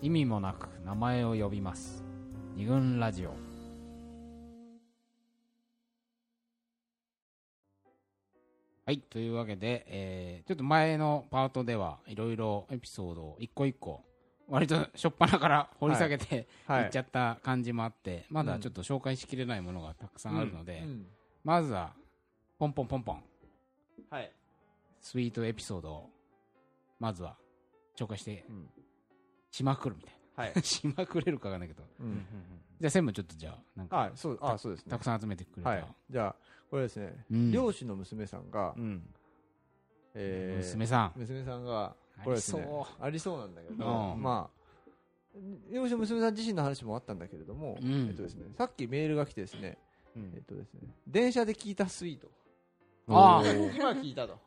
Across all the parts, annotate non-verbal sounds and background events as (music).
意味もなく名前を呼びます。二軍ラジオ。はいというわけで、えーちょっと前のパートではいろいろエピソードを一個一個割と初っ端から掘り下げて、い、はっちゃった感じもあってまだちょっと紹介しきれないものがたくさんあるので、うん。まずはポンポンポンポン。はい。スイートエピソードをまずは紹介してうんしまくるみたいはい。な (laughs) しまくれるかわかんないけど。うん。じゃあ専務ちょっとじゃあなんかあそうあそうですね。たくさん集めてくれた、はい。じゃあこれですね。うん。漁師の娘さんがうん。えー娘さん。娘さんがあこれですね。りそありそうなんだけどうん。まあ漁師の娘さん自身の話もあったんだけれどもうん。えっとですねさっきメールが来てですねうん。えっとですね電車で聞いたスイー。トあ今聞いたと。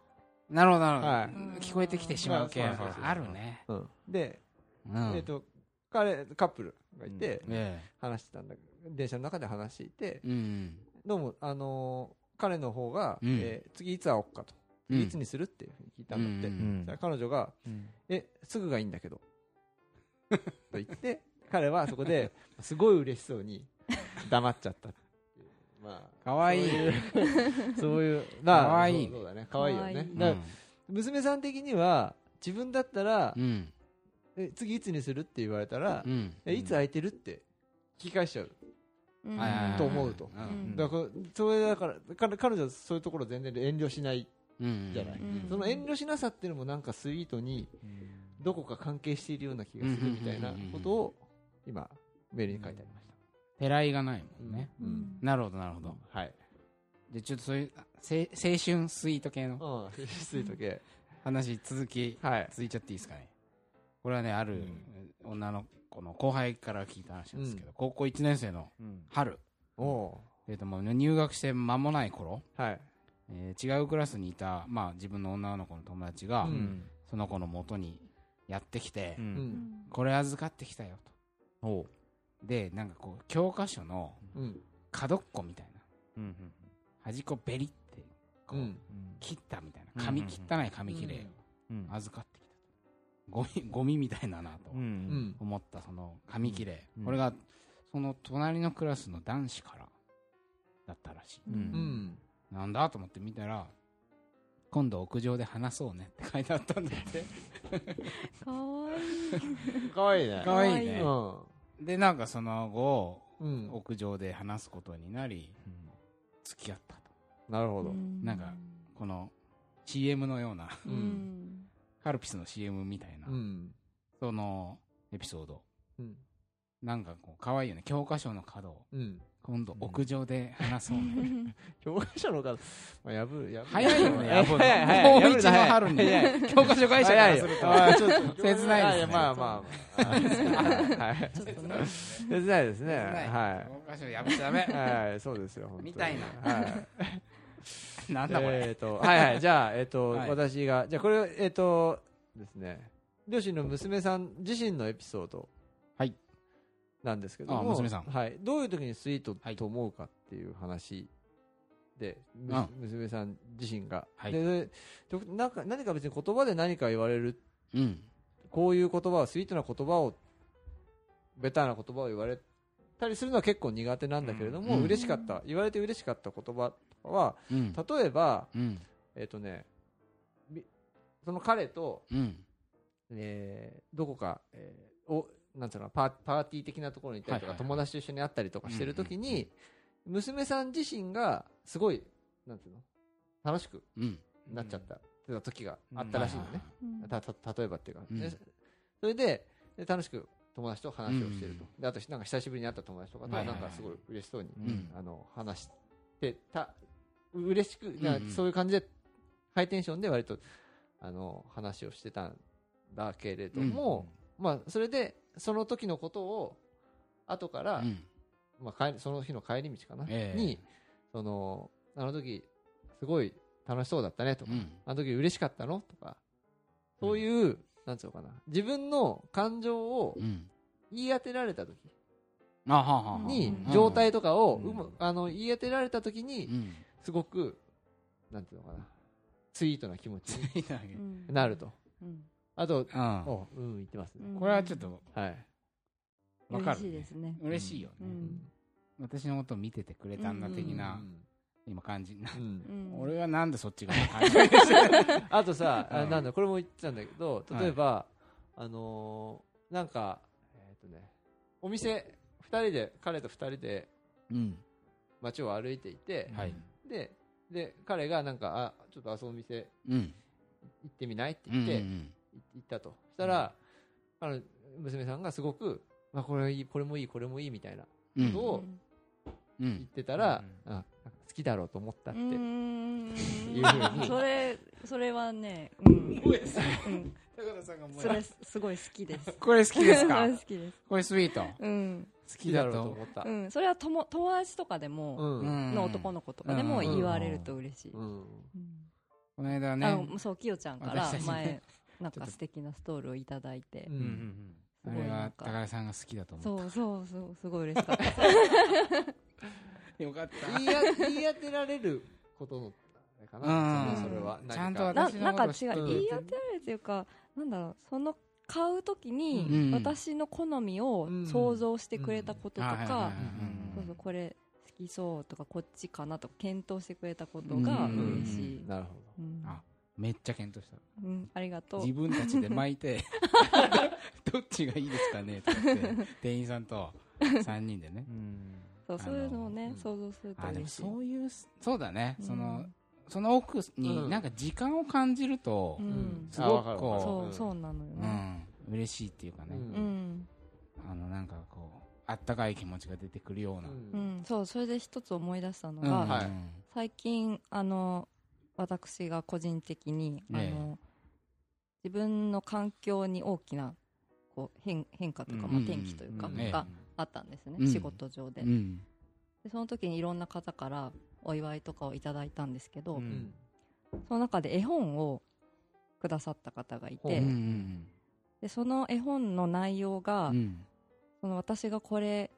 なるほどなるほど、はい。聞こえてきてしまう系まあるね、うん。でうん。えっと彼カップルがいてえ話してたんだ電車の中で話していてえうん。どうもあのー彼の方がうん。えー次いつ会おうかとうん。いつにするっていうふうに聞いたんだって。うんそしたら彼女がうん。えすぐがいいんだけど。と言って彼はそこで (laughs) すごい嬉しそうに黙っちゃったまあかわいい。そういう (laughs) そういうなかわいい。そうだね。かわいいよね。うん。娘さん的には自分だったらうんえ次いつにするって言われたらうん。えいつ空いてるって聞き返しちゃう。と思うと。うん。だからそれだから彼彼女はそういうところ全然遠慮しないうん。じゃない。うん。その遠慮しなさっていうのもなんかスイートにどこか関係しているような気がするみたいなことを今メールに書いてありました。てらいがないもんね、なるほどなるほど。はい。でちょっとそういうせ青春スイート系のうん。スイート系。話続きはい。続いちゃっていいですかねこれはねある女の子の後輩から聞いた話なんですけど、高校1年生のうん。春、えー、ともう入学して間もない頃、ーはい。えー違うクラスにいた、まあ、自分の女の子の友達が、うん。その子の元にやってきて、これ預かってきたよと。おう。でなんかこう教科書のうん。角っこみたいな。うん端っこベリってこう、うん。切ったみたいな。紙、うん汚い紙切れうん。を預かっゴミ (laughs) ゴミみたいだなとうん。うん思ったその紙切れ、うん。これがその隣のクラスの男子からだったらしい、うん。うん。なんだと思って見たら今度屋上で話そうねって書いてあったんだって。(laughs) かわいい。(laughs) かわいいね。かわいいね。うでなんかその後んうん。屋上で話すことになり付き合ったと。なるほど。なんかこの CM のようなううんんカルピスの CM みたいな、うん。そのエピソード。うん。なんかこう可愛いよね。教科書の角をうん。今度屋上で話そうね、(laughs) 教科書の方まあ破る破る早いよね。破るの早い。早い。高一の春に。教科書会社からすると。ちょっと (laughs) 切ないですね。まあまあ (laughs) 切ないですね。ない。は教科書破っちゃダメ。い。はいそうですよみたいな。はい (laughs) なんだこれ、えっとはいはいじゃあえっと (laughs) はい。私がじゃあこれえっとですね両親の娘さん自身のエピソードはい。なんですけどもあ娘さん。はい。どういう時にスイートはい。と思うかっていう話でむうん。娘さん自身が。はい。ででなんか何か別に言葉で何か言われるうん。こういう言葉をスイートな言葉をベターな言葉を言われたりするのは結構苦手なんだけれども、うん。嬉しかった。言われて嬉しかった言葉はうん。例えばうん。えっ、とねみその彼と、うん。えーどこか、えーおなんつうのパーパーティー的なところに行ったりとか、はいはいはい。友達と一緒に会ったりとかしてるときに、娘さん自身がすごいなんつうの楽しくうん。なっちゃった、っていう時があったらしいのね、うん。たた例えばっていうか、うん。でそれでで楽しく友達と話をしてると、であとなんか久しぶりに会った友達とかとなんかすごい嬉しそうに、うん。あの話してた嬉しく、そういう感じでハイテンションで割とあの話をしてたんだけれども、まあそれでその時のことを後から、うん。まあ、その日の帰り道かな、ええ。にそのあの時すごい楽しそうだったねとか、うん。あの時嬉しかったのとかそういう、なんつうのかな？自分の感情をうん。言い当てられた時あはあはあは。あにうん。状態とかを、あの言い当てられた時にうんすごくなんていうのかなスイートな気持ちにうんなるとうんあと、うん。おうん、言ってますね。これはちょっとはい。わかる嬉しいですね。嬉しいよね。うん。私のこと見ててくれたんだ的な、うん今感じ。俺はなんでそっちが感じる (laughs) あとさ、なんだ、これも言ってたんだけど、例えば、あのーなんか、えっ、とね、お店、二人で、彼と二人でうん。街を歩いていて、はい。で、で、彼がなんか、あ、ちょっとあその店うん。行ってみないってうん言って、行ったと。そしたら、あの、娘さんがすごく、まあ、これいい、これもいい、これもいいみたいなうん。ことをうん。言ってたら、あなんか好きだろうと思ったって。うーんいうふうにそれ、それはね、うん。うん。高田さんがもうそれ、すごい好きです。これ好きですか？(laughs) それ好きです。これスイート？好うん。好きだろうと。思った。うん。それはとも友達とかでうも、ん。の男の子とかでもうん言われると嬉しい。うん。うんこの間あね、のそう、きよちゃんから前、(laughs) なんか素敵なストールをいただいてう、うんうんん。あれは高田さんが好きだと思そうそうそう、すごい嬉しかった。(laughs) よかった。言いあ言い当てられることの、かな、うんそれは。ちゃんと何かな私のなんか違う、こと知ってる言い当てられるというか、なんだろう、その買うときに、うん私の好みを想像してくれたこととかこれ好きそうとか、こっちかなとか、検討してくれたことがうん嬉しい。なるほうんあめっちゃ検討した。うん、ありがとう自。分たちで巻いて、(laughs) どっちがいいですかねって言って、店員さんと (laughs) 3人でね。そう、そういうのをあねの、想像するとあ、でも嬉しい。そういう、そうだね。うんその、その奥うん。になんか時間を感じるとう、ん。すごくこうそう、そうなのようね。ん、嬉しいっていうかね。あの、なんかこう、あったかい気持ちが出てくるような。うん、そう、それで一つ思い出したのうん。が、はい。最近あの私が個人的に、ええ。あの自分の環境に大きなこう変変化というか、うん。まあ、転機というか、うん。があったんですね、うん。仕事上で,、うん。でその時にいろんな方からお祝いとかをいただいたんですけど、うん。うんその中で絵本をくださった方がいて、うう。んんでその絵本の内容が、うん。その私がこれ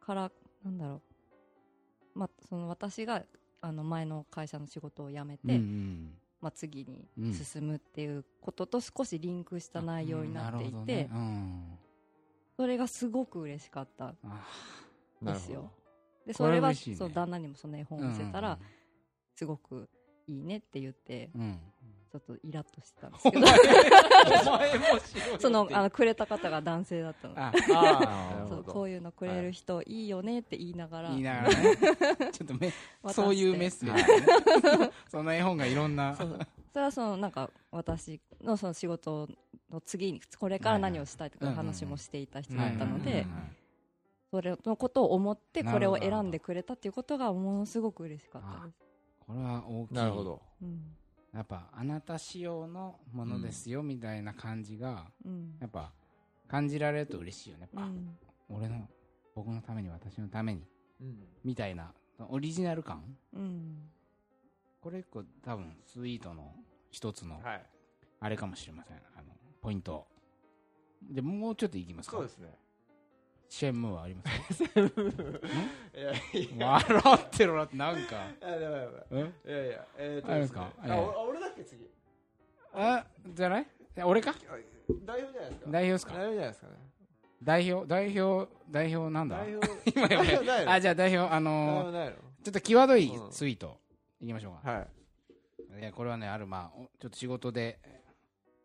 からなんだろう、まあ、その私があの前の会社の仕事を辞めて、うんうん。まあ、次にうん進むっていうことと少しリンクした内容になっていて、うん。それがすごく嬉しかったんですよでそれはそう旦那にもその絵本を見せたら、すごくいいねって言ってちょっとイラッとしてたんですけど。(laughs) お前もしろよそのあのくれた方が男性だったの。そう。こういうのくれる人いいよねって言いながら、言い。ながらねちょっとめそういうメッセージ。ねその絵本がいろんな。それはそのなんか私のその仕事の次にこれから何をしたいとかいう話もしていた人だったのではいはいはいそれのことを思ってこれを選んでくれたっていうことがものすごく嬉しかったです、これは大きい。なるほど。うん。やっぱあなた仕様のものですよみたいな感じがうん。やっぱ感じられると嬉しいよね、あうん。俺の僕のために私のためにうん。みたいなオリジナル感。うん。これ一個多分スイートの一つのはい。あれかもしれません。あのポイント。でもうちょっといきますか。そうですね。シェンムーはあります？(laughs) 笑ってろなってなんか。いやばいやばい。うん？いやいや、えーと俺だっけ次？あじゃない？いや俺か？代表じゃないですか。代表ですか？代表じゃないですかね。代表？代表？代表なんだ？代表。(laughs) 今やあじゃあ代表あ代の？ーちょっと際どいうん。スイートいきましょうか。はい。いやこれはねあるまあおちょっと仕事で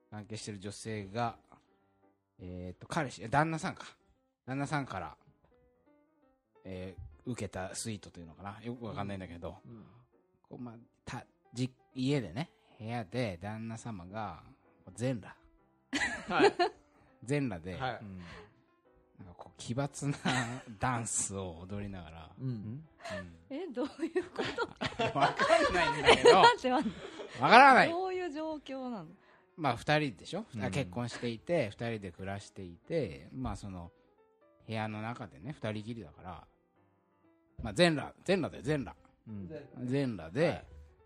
関係してる女性がえっ、と彼氏旦那さんか旦那さんから、えー受けたスイートというのかな。よくわかんないんだけど、うん。こうまあ、たじ家でね部屋で旦那様が全裸。はい。(laughs) 全裸で、はい。なんかこう奇抜な (laughs) ダンスを踊りながら、うん。えどういうこと？(laughs) わかんないんだけど。わ待って待って。からない。どういう状況なの？まあ二人でしょ、うん。結婚していて二人で暮らしていてまあその部屋の中でね二人きりだからまあ全裸全裸で全裸。全裸で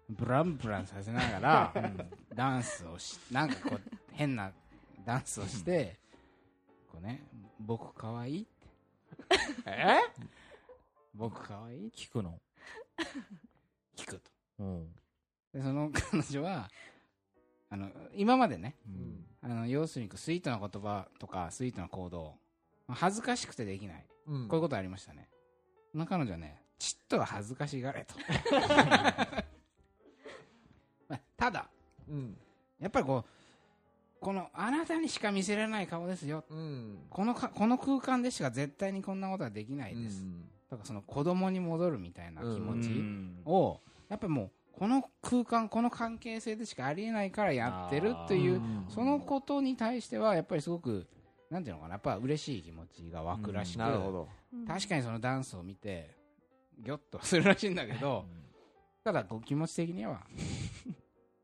ブランブランさせながら、ダンスをしなんかこう変なダンスをしてこうね僕かわいいって。(laughs) え？僕かわいい聞くの？聞くと。うん。でその (laughs) 彼女はあの今までねうん。あの要するにスイートな言葉とかスイートな行動恥ずかしくてできない。うん。こういうことありましたね。彼女はねちっとは恥ずかしがれと。(laughs) まあただうん。やっぱりこうこのあなたにしか見せれない顔ですよ。うん。このかこの空間でしか絶対にこんなことはできないです、うん。とかその子供に戻るみたいな気持ちうん。を、やっぱりもうこの空間この関係性でしかありえないからやってるっていううんそのことに対してはやっぱりすごくなんていうのかなやっぱ嬉しい気持ちが湧くらしく、なるほど。確かにそのダンスを見てギョッとするらしいんだけどただこう気持ち的には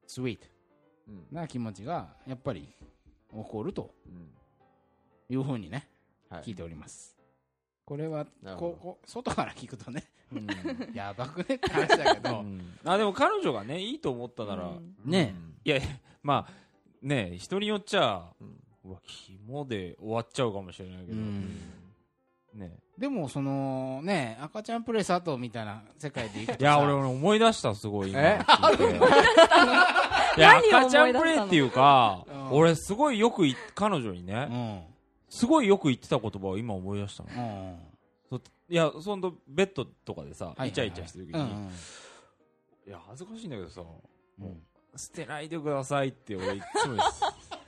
スイートうん。な気持ちがやっぱり起こるとうん。いうふうにねはい。聞いております。これはこうこう外から聞くとねうん。(laughs) やばくねって話だけうどん。あでも彼女がねいいと思ったなら、うん。ね。いやいやまあね人によっちゃうわ肝で終わっちゃうかもしれないけど、うん。ね。でもそのね赤ちゃんプレイ佐藤みたいな世界でいくとさ。いや俺俺思い出したすごい今。え？聞い (laughs) や赤ちゃんプレイっていうか、うん。俺すごいよくい彼女にうね、ん。すごいよく言ってた言葉を今思い出したの。うん。いやそのベッドとかでさ、はいはいはい。イチャイチャしてる時に、いうんうん。や恥ずかしいんだけどさうん。捨てないでくださいって俺いつも言ってた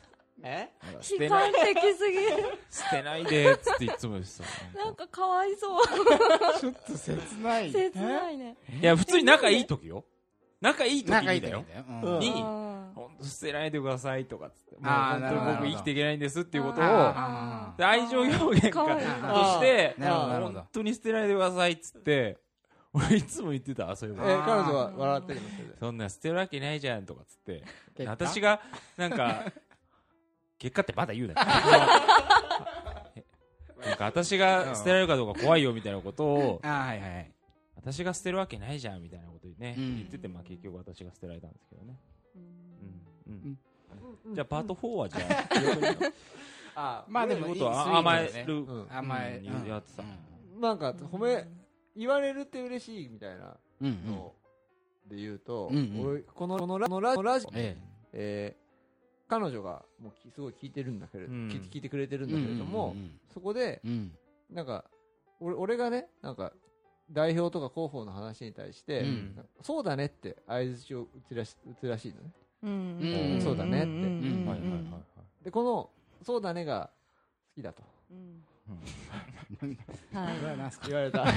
え？捨悲てない。観的すぎる。(laughs) 捨てないでっつっていつも言ってた。なんか。かわいそう。ちょっと切ない。切ないね。いや普通に仲いい時よ。仲いい時仲いいにだよ。にあ本当捨てないでくださいとかっつってもう本当に僕生きていけないんですっていうことを愛情表現として本当に捨てないでくださいっつって俺いつも言ってたそういうえの彼女は笑ってるの？そんなん捨てるわけないじゃんとかっつって。私がなんか結果ってまだ言うなよ。(laughs) なんか私が捨てられるかどうか怖いよみたいなことを (laughs) はいはいはい。私が捨てるわけないじゃんみたいなことね、うん。言ってて、まあ、結局私が捨てられたんですけどね、ーうん。うん。うん。じゃあパート4はじゃああまあでもどういうことは甘ね。える、うん (laughs) 甘えうん。やってたなんか褒め言われるって嬉しいみたいなので言うと、うんうん。俺このこのラこのララジオ、え。えー彼女がもうきすごい聞いてるんだけれど、うん。聞いてくれてるえんだけれども、うんそこでうん。なんか俺俺がねなんか代表とか広報の話に対して、うん。そうだねって相づちを打つらし打つらしいのね。うん。うん。そうだねって。ん。うん。はいはいはいはい。でこのそうだねが好きだと。うん。うん。(laughs) はい。言われた。はい。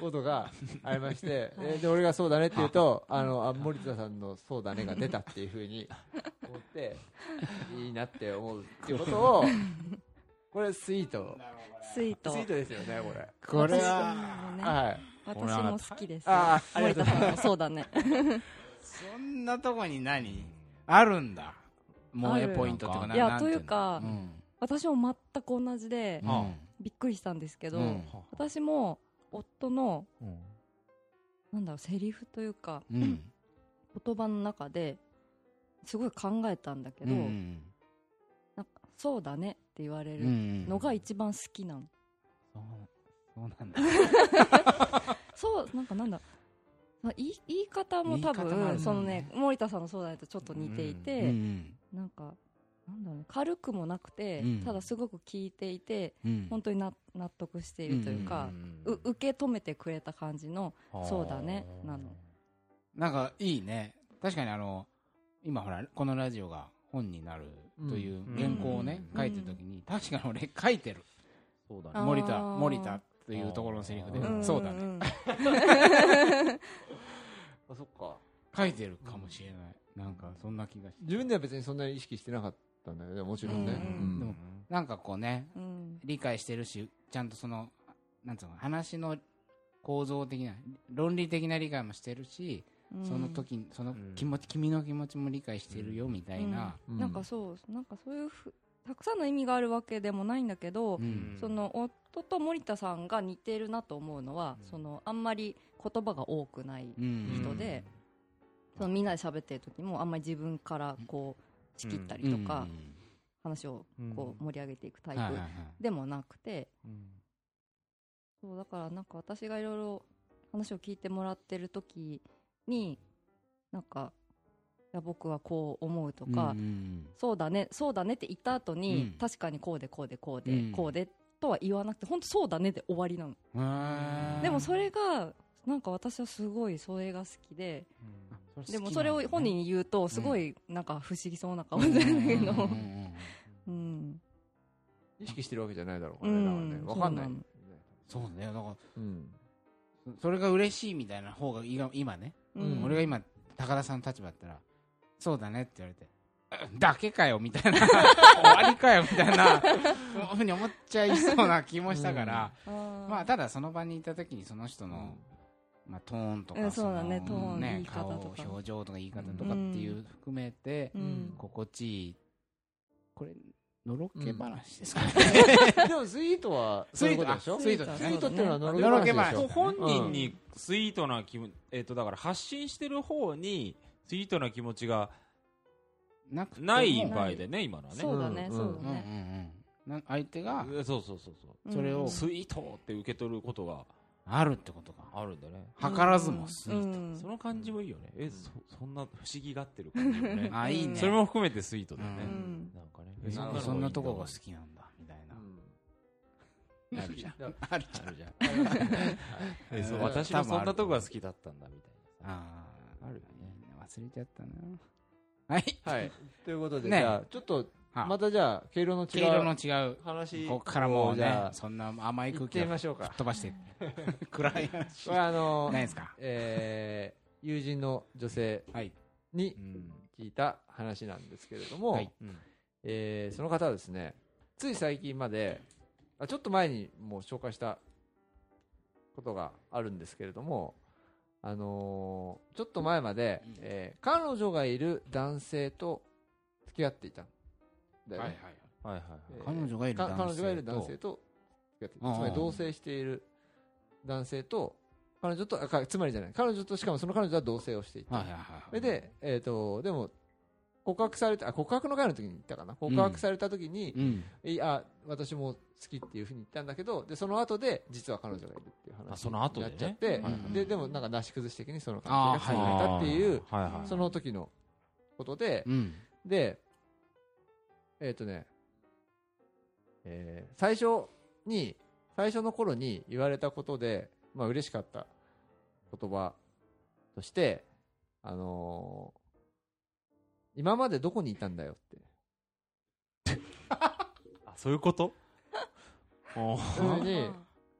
ことがありまして、で俺がそうだねって言うと、あのあ森田さんのそうだねが出たっていうふうに思って、いいなって思うっていうことを、(laughs) これスイート。スイート。スイートですよね、これ。これは私もねはい。私も好きです。あーあり森田がとう。ございさんもそうだね。そんなとこに何？あるんだ。萌えポイントっていうかないやというかうん。私も全く同じでうん。びっくりしたんですけど、うん。私も夫のうん。なんだろうセリフというかうん。言葉の中ですごい考えたんだけど、うん。なんかそうだねって言われうるんのが一番好きなの、そうなんだ。(laughs) そうなんかなんだまあ言い言い方も多分ね。そのね森田さんのそうだねとちょっと似ていて、うんなんかなんだろうね軽くもなくて、うん。ただすごく聞いていてうん。本当にな納得しているというか、ううん受け止めてくれた感じのそうだねなの。なんかいいね。確かにあの今ほらこのラジオが本になるという原稿をねうん。書いてる時に確かに俺書いてる。そうだね。森田森田というところのセリフでうん。そうだね。ん。(laughs) あ、そっか。書いてるかもしれない。なんかそんな気がして。自分では別にそんなに意識してなかったんだけど、もちろんね。でもなんかこうねうん。理解してるしちゃんとそのなんつうの話の構造的な論理的な理解もしてるし、うんその時にその気持ち、君の気持ちも理解してるよみたいな、うん。なんかそうなんかそういうふたくさんの意味があるわけでもないんだけど、うん。その夫と森田さんが似てるなと思うのは、そのあんまり言葉が多くないうん。人で、そのみんなで喋ってる時もあんまり自分からこう仕切ったりとか、話をこう盛り上げていくタイプでもなくて、うん。そうだからなんか私がいろいろ話を聞いてもらってる時になんかや僕はこう思うとか、うんそうだねそうだねって言った後に、うん。確かにこうでこうでこうで、うん。こうでとは言わなくて本当そうだねで終わりなの、でもそれがなんか私はすごいそれが好きで好きでもそれを本人に言うとすごいなんか不思議そうな顔するけどうんうんうん (laughs) うん。意識してるわけじゃないだろうからね、うんだからねわかんない。そうなのそうだかうん。らそれが嬉しいみたいな方がいいが今ね、うん。俺が今高田さんの立場だったらそうだねって言われてうんだけかよみたいな。(laughs) 終わりかよみたいなふうに思っちゃいそうな気もしたから、ままあただその場にいた時にその人の、まあ、トーンとか、うんそうだね。トーン言い方顔表情とか言い方とかっていう含めて、うん。心地いい。これのろけ話ですかね、(laughs) でもスイートはそういうことでしょ？スイートスイートっていうのはののろけ話でしょ本人にスイートな気持ち、えっ、と、だから発信してる方に、スイートな気持ちがない場合でね、今のはね。そうだね、うん。そううんうんだね、うん。な相手がえそうそうそうそう。それを。うんスイートって受け取ることがあるってことがあるんだね。図らずもスイート、うん。その感じもいいよね。え、そそんな不思議がってる感じもね。(laughs) あいいね。それも含めてスイートだよね。うん。なんかね。えそなるほどそんなとこが好きなんだみたいな、あるじゃん。うん (laughs) あるじゃん。あるじゃん。(laughs) えそう私もそんなとこが好きだったんだみたいなさ。あああるよね。忘れちゃったな。はい。はい。ということでねじゃあちょっとあ。またじゃあ毛色の違毛色のう違う。話ここからもうねじゃあ。そんな甘い行って空気をしょうか。飛ばして。(laughs) 暗い。話これあのないですか？えー友人の女性はい。にうん。聞いた話なんですけれども、はい。うん。えーその方はですねつい最近まであちょっと前にもう紹介したことがあるんですけれども、あのーちょっと前まで、うん。えー彼女がいる男性と付き合っていた。んだよね、はいはいえー彼女がいる男性彼女がいる男性とつまり同棲している男性と彼女とあかつまりじゃない。彼女としかもその彼女は同棲をしていた、はいはいはいそれで、えー、とでも告白されたあ告白の会の時に言ったかな。告白された時に、うん。いや私も好きっていうふうに言ったんだけどでその後で実は彼女がいるっていう話あその後でね。になっちゃって、はいはい。ででもなんかなし崩し的にその関係が続いたっていうはいはい。その時のことで、うん。でえっ、とね、えー最初に最初の頃に言われたことでまあ嬉しかった言葉としてあのー今までどこにいたんだよって。(laughs) あそういうこと？そういうふうに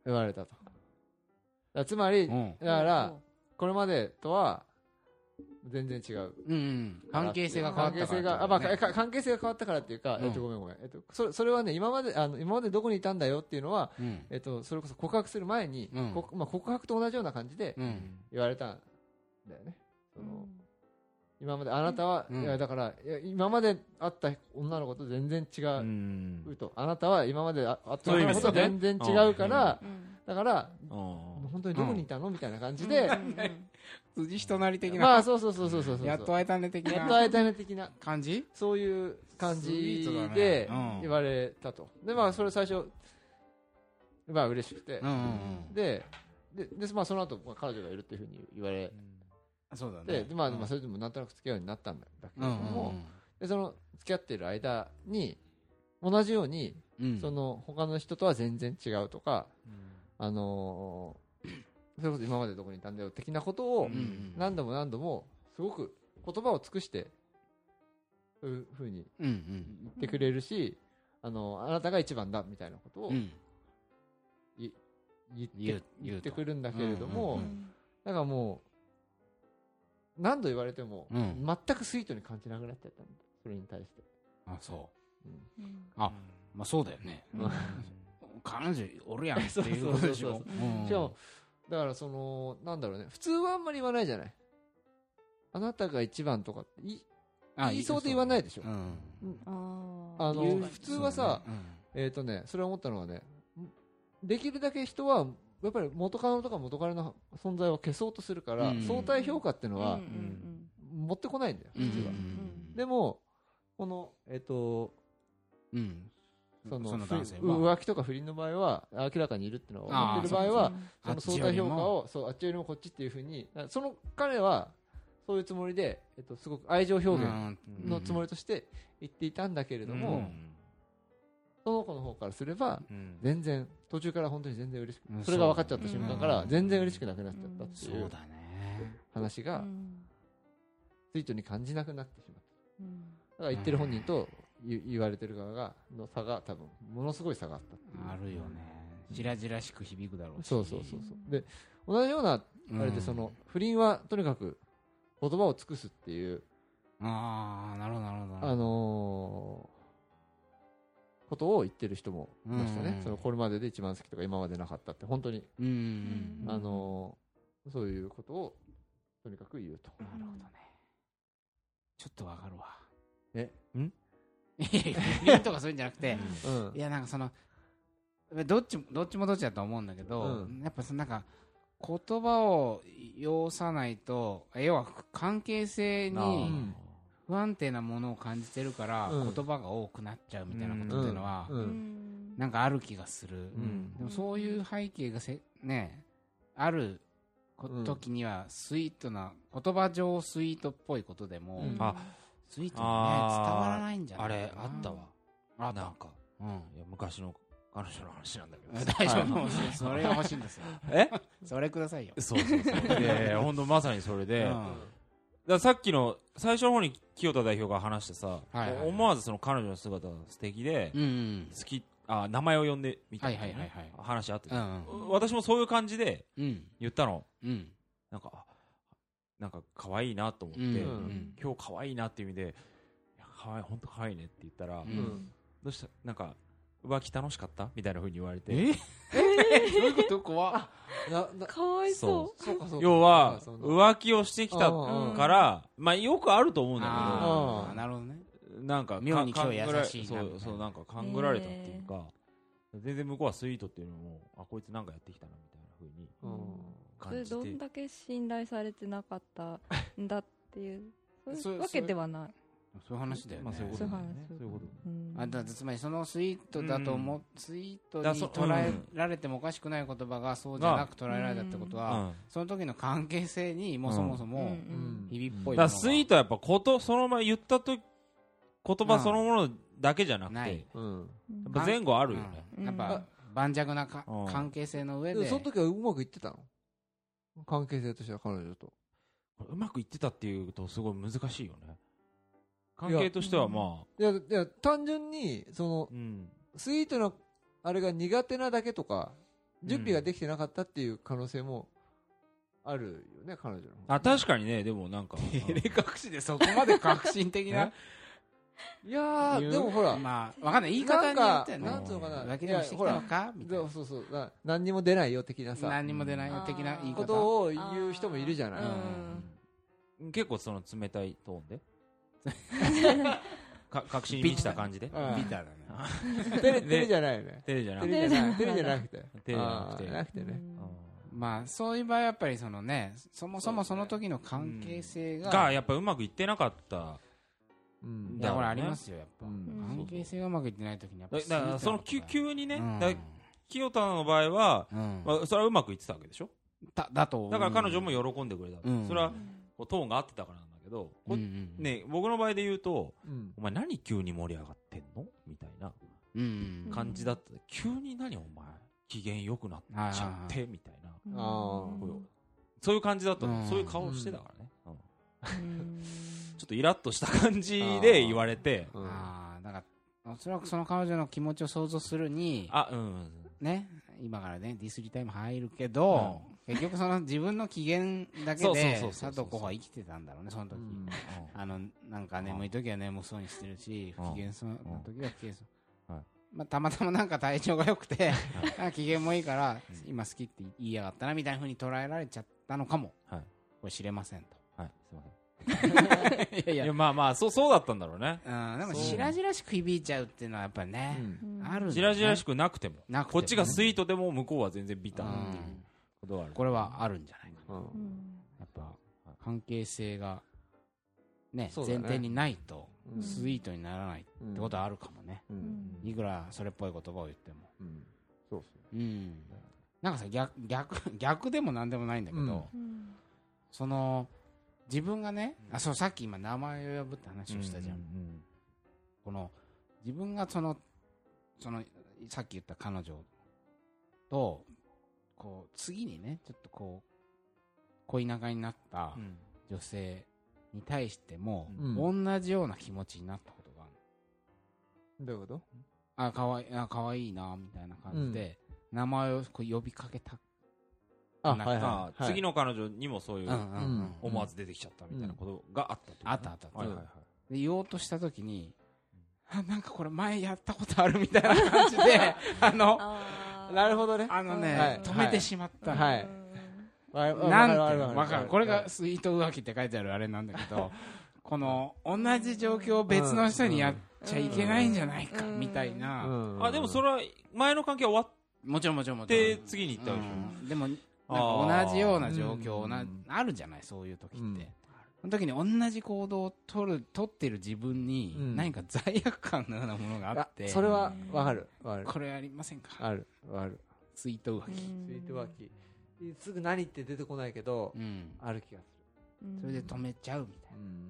言われたと。つまり、うん。だから、これまでとは全然違う。うんうん。関係性が変わったから関係性が、あ、まあ、か関係性が変わったからっていうか、うん。えっと、ごめんごめん。えっと、それ、それはね、今まで、あの、今までどこにいたんだよっていうのは、うん。えっと、それこそ告白する前に、うん。こまあ、告白と同じような感じでうん。言われたんだよね。その、うん。今まであなたは、うん。いや、だから、いや今まで会った女の子と全然違ううん。と。あなたは今まで会った女の子と全然違うから、うん。だから、うん。本当にどこにいたの？みたいな感じで、(laughs) 辻人なり的な、まあそうそうそうそうそうそう。やっと会えたね的な。やっと会えたね的な。感じ？そういう感じでうん。言われたと、でまあそれ最初まあ嬉しくて、ででで、まあ、その後、まあ彼女がいるっていうふうに言われそうだて、ね。でまあ、それでもなんとなく付き合うようになったんだけども、でその付き合っている間に同じように、その他の人とは全然違うとか、あのーそれこそ今までどこにいたんだよ的なことを、何度も何度もすごく言葉を尽くしてそういうふうに言ってくれるし、あのあなたが一番だみたいなことをうん。言って,、言ってくるんだけれども、だからもう何度言われても、うん。全くスイートに感じなくなっちゃったそれに対して、あそう。うん。うん。あまあそうだよね。うん。彼女おるやんっていうことでしょだからそのなんだろうね。普通はあんまり言わないじゃない。あなたが一番とかって言いあ言いそうで言わないでしょ。うん。ああの普通はさ、うん。えっ、とね、それを思ったのはね、できるだけ人は、やっぱり元カノとか元カレの存在を消そうとするから、うん。相対評価っていうのはうんうん。持ってこないんだよ、うん普通は。んでも、この、えっ、と、うんそのその男性ふは。浮気とか不倫の場合は、明らかにいるっていうのをあー思ってる場合は、その相対評価を、そう、あっちよりもこっちっていうふうに、その彼は、そういうつもりで、えっと、すごく愛情表現うん。のつもりとして言っていたんだけれども、うん。その子の方からすればうん。全然途中から本当に全然嬉しくうん。それが分かっちゃった瞬間からうん全然嬉しくなくなっちゃったっていうそうだね話がうん。スイートに感じなくなってしまった。うん。だから言ってる本人と言言われてる側がの差が多分ものすごい差があった。あるよね。じらじらしく響くだろうし。そうそうそうそう。で同じようなあれでその不倫はとにかく言葉を尽くすっていうああなるほどなるほど。あのーことを言ってる人もいましたね、うん。そのこれまでで一番好きとか今までなかったって本当に、うんうんうんあのーそういうことをとにかく言うと。なるほどね。ちょっとわかるわ。え？いやいや不倫とかそういうんじゃなくていやなんかそのどっちもどっちもどっちだと思うんだけど、やっぱそのなんか言葉を要さないと要は関係性に不安定なものを感じてるから、言葉が多くなっちゃうみたいなことっていうのは、なんかある気がする、でもそういう背景がせねある時にはスイートな言葉上スイートっぽいことでも、うんあスイートにね伝わらないんじゃないあれあったわ。あなんか。うん。いや昔の彼女の話なんだけど。大丈夫、それが欲しいんですよ。え？それくださいよ、そうそうそう。いやいや (laughs) 本当まさにそれで、うん。ださっきの最初の方に清田代表が話してさ、はいはいはい。思わずその彼女の姿が素敵で、うんうん好きあ名前を呼んでみたはいいな、はいはいはい話あって、うん私もそういう感じでうん。言ったの。うん。なんかあなんか可愛いなと思って、うん。うん今日可愛いなっていう意味でいや可愛い本当可愛いねって言ったら、うん。うんどうした？なんか浮気楽しかった？みたいな風に言われて。え？(laughs) どういうこと？怖っ。ななかわいそそう。かそうか。要は浮気をしてきたうんから、まあよくあると思うんだあうんーなるほどね。けどなんか妙に今日優しいなそうそうなんか勘ぐられたっていうか、全然向こうはスイートっていうのもあこいつなんかやってきたなみたいな風にうん。それ感じてどんだけ信頼されてなかったんだっていう。(laughs) そうそいううわけではない。そういう話だよね。まあそういうことだよね。そういうこと。うん。あだつまりそのスイートだと思う、スイートに捉えられてもおかしくない言葉がそうじゃなく捉えられたってことは、うん。その時の関係性にもうそもそうんもうん。日々っぽいだスイートはやっぱことそのまま言ったと言葉そのものだけじゃなくて、ない。やうんっぱ前後あるよね、うん。やっぱ盤石なかうん。関係性の上で。その時はうまくいってたの？関係性としては彼女と。うまくいってたっていうとすごい難しいよね。関係としてはまあ。いやいや単純にそのうん。スイートなあれが苦手なだけとか準備ができてなかったっていう可能性もあるよね彼女の方あ確かにね。でもなんか。(laughs) 照れ隠しでそこまで革新的ないやーでもほらまあわかんない。言い方によってはね。なんかなんつうのかな？浮気でもしてきたのか？みたいな。そうそうそう。な何にも出ないよ的なさ。何にも出ないよ的な言いこ方とを言う人もいるじゃない。うん。結構その冷たいトーンで？(laughs) か確信に満ちた感じで？うん。ビターだね。(laughs) 照れ照れじゃないよね。テレじゃなく照てれじゃない。照れじゃなくて。照れじゃなくて。なくてね。まあそういう場合はやっぱりそのねそもそもその時の関係性ががやっぱうまくいってなかったうん。いありますよやっぱ。うん。関係性がうまくいってない時にやっぱだだからその急急にね、清田の場合は、うん。まあ、それはうまくいってたわけでしょ？だだとだから彼女も喜んでくれた、うん。それはこうトーンが合ってたからなんだけど、ね、僕の場合で言うとうん。お前何急に盛り上がってんの？みたいな感じだった、急に何お前機嫌良くなっちゃってみたいな。そういう感じだったの、うん。そういう顔してたからね、ちょっとイラッとした感じで言われて。うん。ああだからおそらくその彼女の気持ちを想像するにあうん。ね今からねディスリータイム入るけど、結局その自分の機嫌だけそうそうで佐藤候補は生きてたんだろうねその時、うん。あのなんか眠い時は眠そうにしてるしうん。不機嫌そうな時は不機嫌そう、はい。まあ、たまたまなんか体調が良くて機嫌もいいから今好きって言いやがったなみたいな風に捉えられちゃったのかも、はい。これ知れませんとはいすいません。(laughs) いやいいやまあまあそうそうだったんだろうね。うん、でもそう。白々しく響いちゃうっていうのはやっぱりね、うん。あるんだよね。じらじらしくなくてもなくてもね。こっちがスイートでも向こうは全然ビターうんっていうことはある。これはあるんじゃないかうんうん。やっぱ関係性がねそうだね。前提にないとうん。スイートにならないってことはあるかもね、うん。いくらそれっぽい言葉を言っても。うん。そうそううん。なんかさ逆逆逆でもなんでもないんだけど、その自分がね、あそうさっき今名前を呼ぶって話をしたじゃん、うんこの自分がそのそのさっき言った彼女とこう次にねちょっとこう恋仲になったうん。女性に対しても、うん。同じような気持ちになったことがあるどういうこと？あかわいあかわいいなみたいな感じで、名前をこう呼びかけたあ、なんか。次の彼女にもそういううんうんうん思わず出てきちゃったみたいなことがあったあったあった。で言おうとした時にあなんかこれ前やったことあるみたいな感じで (laughs) あのなるほどね。あのね、はい。止めてしまった、はい。なんてわかる。これがスイート浮気って書いてあるあれなんだけどこの同じ状況を別の人にやっちゃいけないんじゃないかうんみたいな、うん。あでもそれは前の関係は終わもちろんもちろんもっちろん。て次に行ったでしょ。うん。でも同じような状況なうん。あるじゃないそういう時って、うん。その時に同じ行動を取る取ってる自分にうん。何か罪悪感のようなものがあって、あそれはわかる。わかる。これありませんか？ある。わかる。スイート浮気、スイートワーキー。すぐ何って出てこないけど、うん、ある気がすうん。それで止めちゃうみたいる。うん。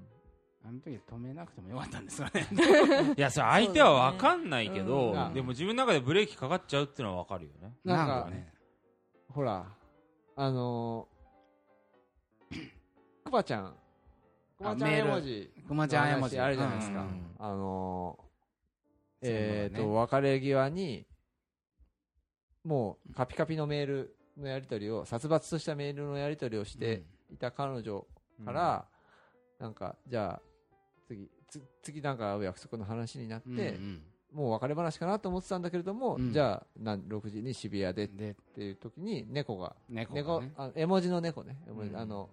なあの時止めなくてもよかったんですよね。(laughs) いやそれ相手は分かんないけど、でも自分の中でブレーキかかっちゃうっていうのは分かるよね。なんかね。ほら、あのー、くまちゃん、くまちゃんメール。絵文字くまちゃん絵文字。あるじゃないですか。うんうんうん。あのー、えっと、別れ際に、もうカピカピのメールのやり取りを、殺伐としたメールのやり取りをしていた彼女から、なんか、じゃあ、次、つ次なんか会う約束の話になって、うんうんもう別れ話かなと思ってたんだけれども、うん。じゃあなん6時に渋谷でっでていう時に猫が猫ね。あ絵文字の猫ね。うん。あの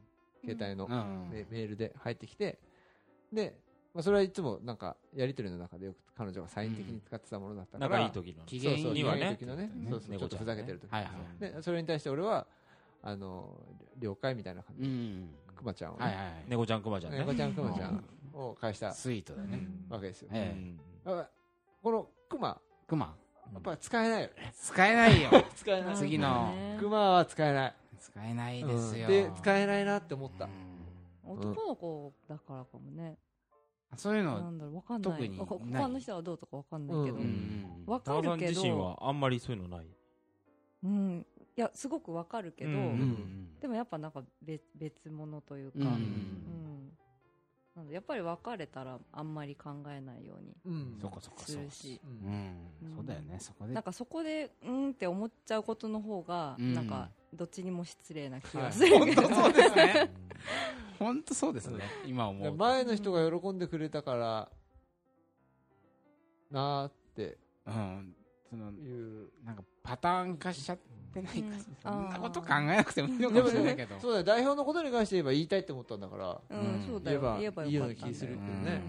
携帯のうん。メメールで入ってきてで、まあ、それはいつもなんかやり取りの中でよく彼女がサイン的に使ってたものだったから、仲いい時の機嫌にはねねね。そうそうちょっとふざけてる時、はいはいでそれに対して俺はあの了解みたいな感じで、うん。くまちゃんを、ね。はいはいはい。猫ちゃんくまちゃんね。猫ちゃんくまちゃんを返したスイートだね。わけですよ、ええこのくまクマやっぱ使えないよね。使えないよ。(laughs) 使えない。次の。クマは使えない。使えないですよ。うん。で使えないなって思った、うん。男の子だからかもね。そういうのなんだろうわかんない。特にい。他の人はどうとかわかんないけど。ううん。んわかるけど。自身はあんまりそういうのない？うん。いやすごくわかるけど。うん。うん。でもやっぱなんか別別物というか。うんうんなんでやっぱり別れたらあんまり考えないようにうん。そっかそっか。するし。うん。うん。そうだよね。そこで。なんかそこでうんって思っちゃうことの方がうん。なんかどっちにも失礼な気はいがする。けど、(laughs) そうですね。本当そうですね。今思うと。前の人が喜んでくれたからなーってうん。そのいう。なんかパターン化しちゃってないかうん。そんなこと考えなくてもいいのかでももしれないけどそうだよ代表のことに関して言えば言いたいって思ったんだから。うん。そうだ言えばよ言えばいいよ。うな気するけどね。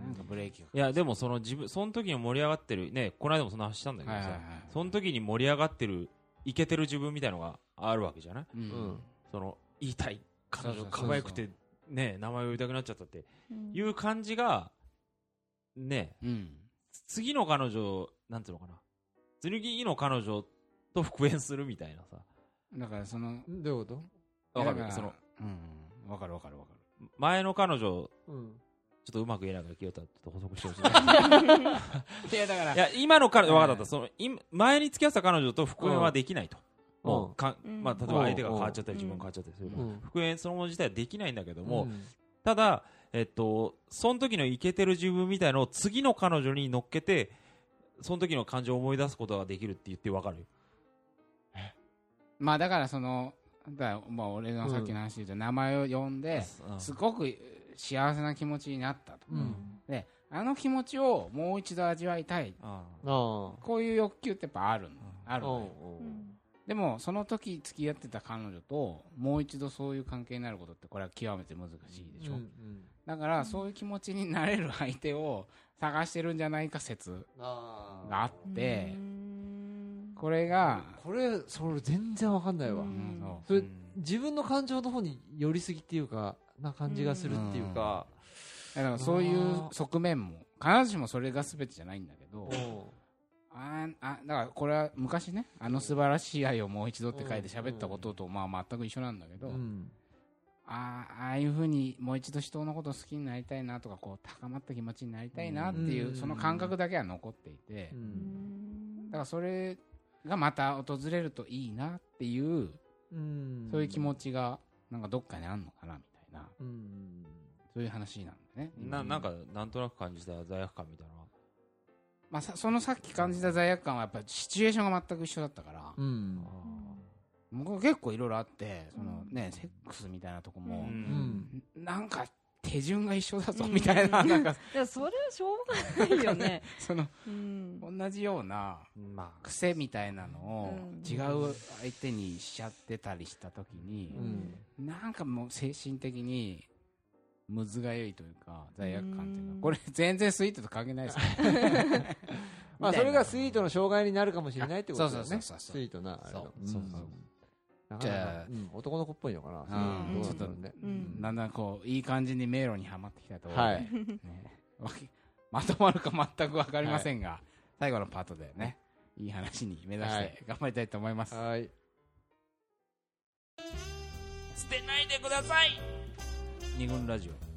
うん。なんかブレーキがいやでもその自分その時に盛り上がってるねこの間もそんな話したんだけどさ、はいはいはい。その時に盛り上がってるイケてる自分みたいのがあるわけじゃない？うん。うんその言いたい彼女可愛くてね名前を呼びたくなっちゃったってうん。いう感じがねうん。次の彼女なんていうのかな？次の彼女と復縁するみたいなさ。だからそのんどういうこわかるそのうんわかるわかるわかる。前の彼女とうん。ちょっとうまく言えないから清田ちょっと補足してほしい。(laughs) いやだからいや今の彼女はい分かった。その今前に付き合ってた彼女と復縁はできないと。うん。もうかうん。まあ、例えば相手が変わっちゃったりうん。自分が変わっちゃったりするうん。復縁そのもの自体はできないんだけども、うん。ただ、えっと、その時のイケてる自分みたいのを次の彼女に乗っけてその時の感情を思い出すことができるって言って分かるまあだからそのだまあ俺のさっきの話で言うと名前を呼んでうん。すごく幸せな気持ちになったと。うん。であの気持ちをもう一度味わいたい。こういう欲求ってやっぱあるの。あるのよ。うん。でもその時付き合ってた彼女ともう一度そういう関係になることってこれは極めて難しいでしょ、うんうん。だからそういう気持ちになれる相手を探してるんじゃないか説があってうんこれが、これそれ全然わかんないわ。それうん。自分の感情の方に寄りすぎっていうかな感じがするっていうか。だからそういう側面も必ずしもそれが全てじゃないんだけどああだからこれは昔ねあの素晴らしい愛をもう一度って書いて喋ったこととまあ全く一緒なんだけど、うん。ああああいうふうにもう一度人のことを好きになりたいなとかこう高まった気持ちになりたいなっていう、うん。その感覚だけは残っていて、だからそれがまた訪れるといいなっていう、うん。そういう気持ちがなんかどっかにあるのかなみたいな。うん。そういう話なんでね、ななんかなんとなく感じた罪悪感みたいな。まあ、さそのさっき感じた罪悪感はやっぱりシチュエーションが全く一緒だったから、うん。僕は結構いろいろあってその、ね、セックスみたいなとこも。う、うんん。なんか手順が一緒だぞうん。みたいな, (laughs) なんか。いやそれはしょうがないよね。(laughs) そのうん。同じようなまあ。癖みたいなのをうん。違う相手にしちゃってたりした時にう、ん。なんかもう精神的にむずがゆいというか罪悪感といううん。かこれ全然スイートと関係ないですよ。(laughs) まあそれがスイートの障害になるかもしれないってことだよそうねそうそうそう。スイートなあれの。そうそうそうなかなか。じゃあ。うん男の子っぽいのかな。うん。どうなんだろうね。うん。だんだんこういい感じに迷路にはまってきたと。ころで、はい。ね。(laughs) わけまとまるか全く分かりませんが、最後のパートでねいい話に目指しはい。て頑張りたいと思います、はい。捨てないでください。二軍ラジオ